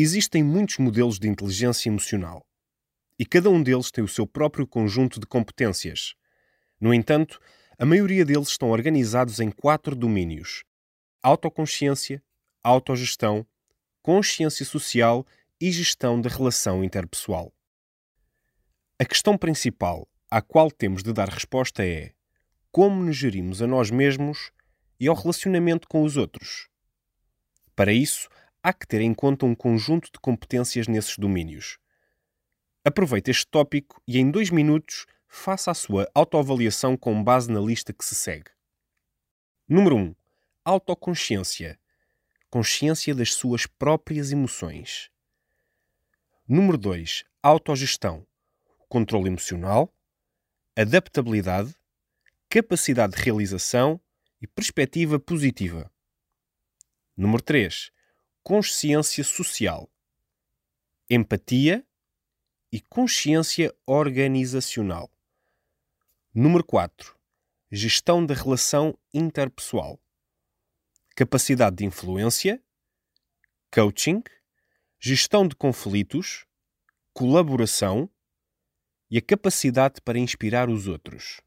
Existem muitos modelos de inteligência emocional e cada um deles tem o seu próprio conjunto de competências. No entanto, a maioria deles estão organizados em quatro domínios: autoconsciência, autogestão, consciência social e gestão da relação interpessoal. A questão principal à qual temos de dar resposta é como nos gerimos a nós mesmos e ao relacionamento com os outros. Para isso, há que ter em conta um conjunto de competências nesses domínios. Aproveite este tópico e, em dois minutos, faça a sua autoavaliação com base na lista que se segue. Número 1. Autoconsciência. Consciência das suas próprias emoções. Número 2. Autogestão. Controle emocional, adaptabilidade, capacidade de realização e perspectiva positiva. Número 3. Consciência social. Empatia e consciência organizacional. Número 4. Gestão da relação interpessoal. Capacidade de influência, coaching, gestão de conflitos, colaboração e a capacidade para inspirar os outros.